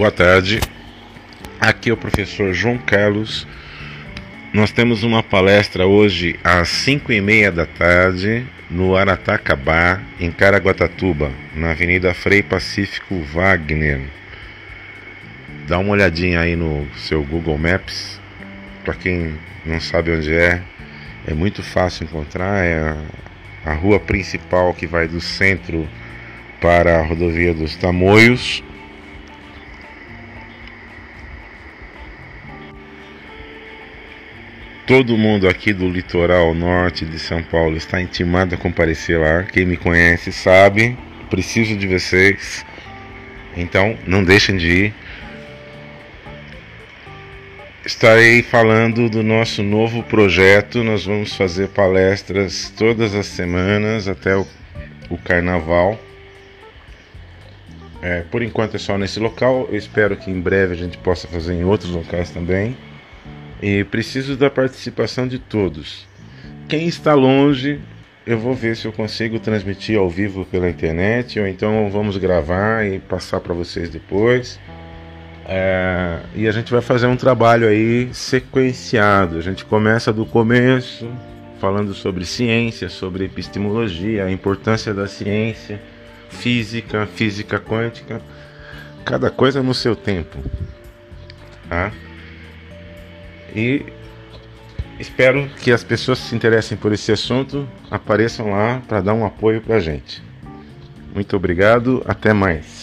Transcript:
Boa tarde. Aqui é o professor João Carlos. Nós temos uma palestra hoje às 5 e meia da tarde no Aratacabá, em Caraguatatuba, na Avenida Frei Pacífico Wagner. Dá uma olhadinha aí no seu Google Maps. Para quem não sabe onde é, é muito fácil encontrar. É a rua principal que vai do centro para a rodovia dos Tamoios. Todo mundo aqui do litoral norte de São Paulo está intimado a comparecer lá. Quem me conhece sabe, preciso de vocês. Então, não deixem de ir. Estarei falando do nosso novo projeto. Nós vamos fazer palestras todas as semanas até o, o carnaval. É, por enquanto é só nesse local. Eu espero que em breve a gente possa fazer em outros locais também. E preciso da participação de todos. Quem está longe, eu vou ver se eu consigo transmitir ao vivo pela internet ou então vamos gravar e passar para vocês depois. É, e a gente vai fazer um trabalho aí sequenciado. A gente começa do começo, falando sobre ciência, sobre epistemologia, a importância da ciência física, física quântica, cada coisa no seu tempo. Tá? E espero que as pessoas que se interessem por esse assunto apareçam lá para dar um apoio para a gente. Muito obrigado, até mais.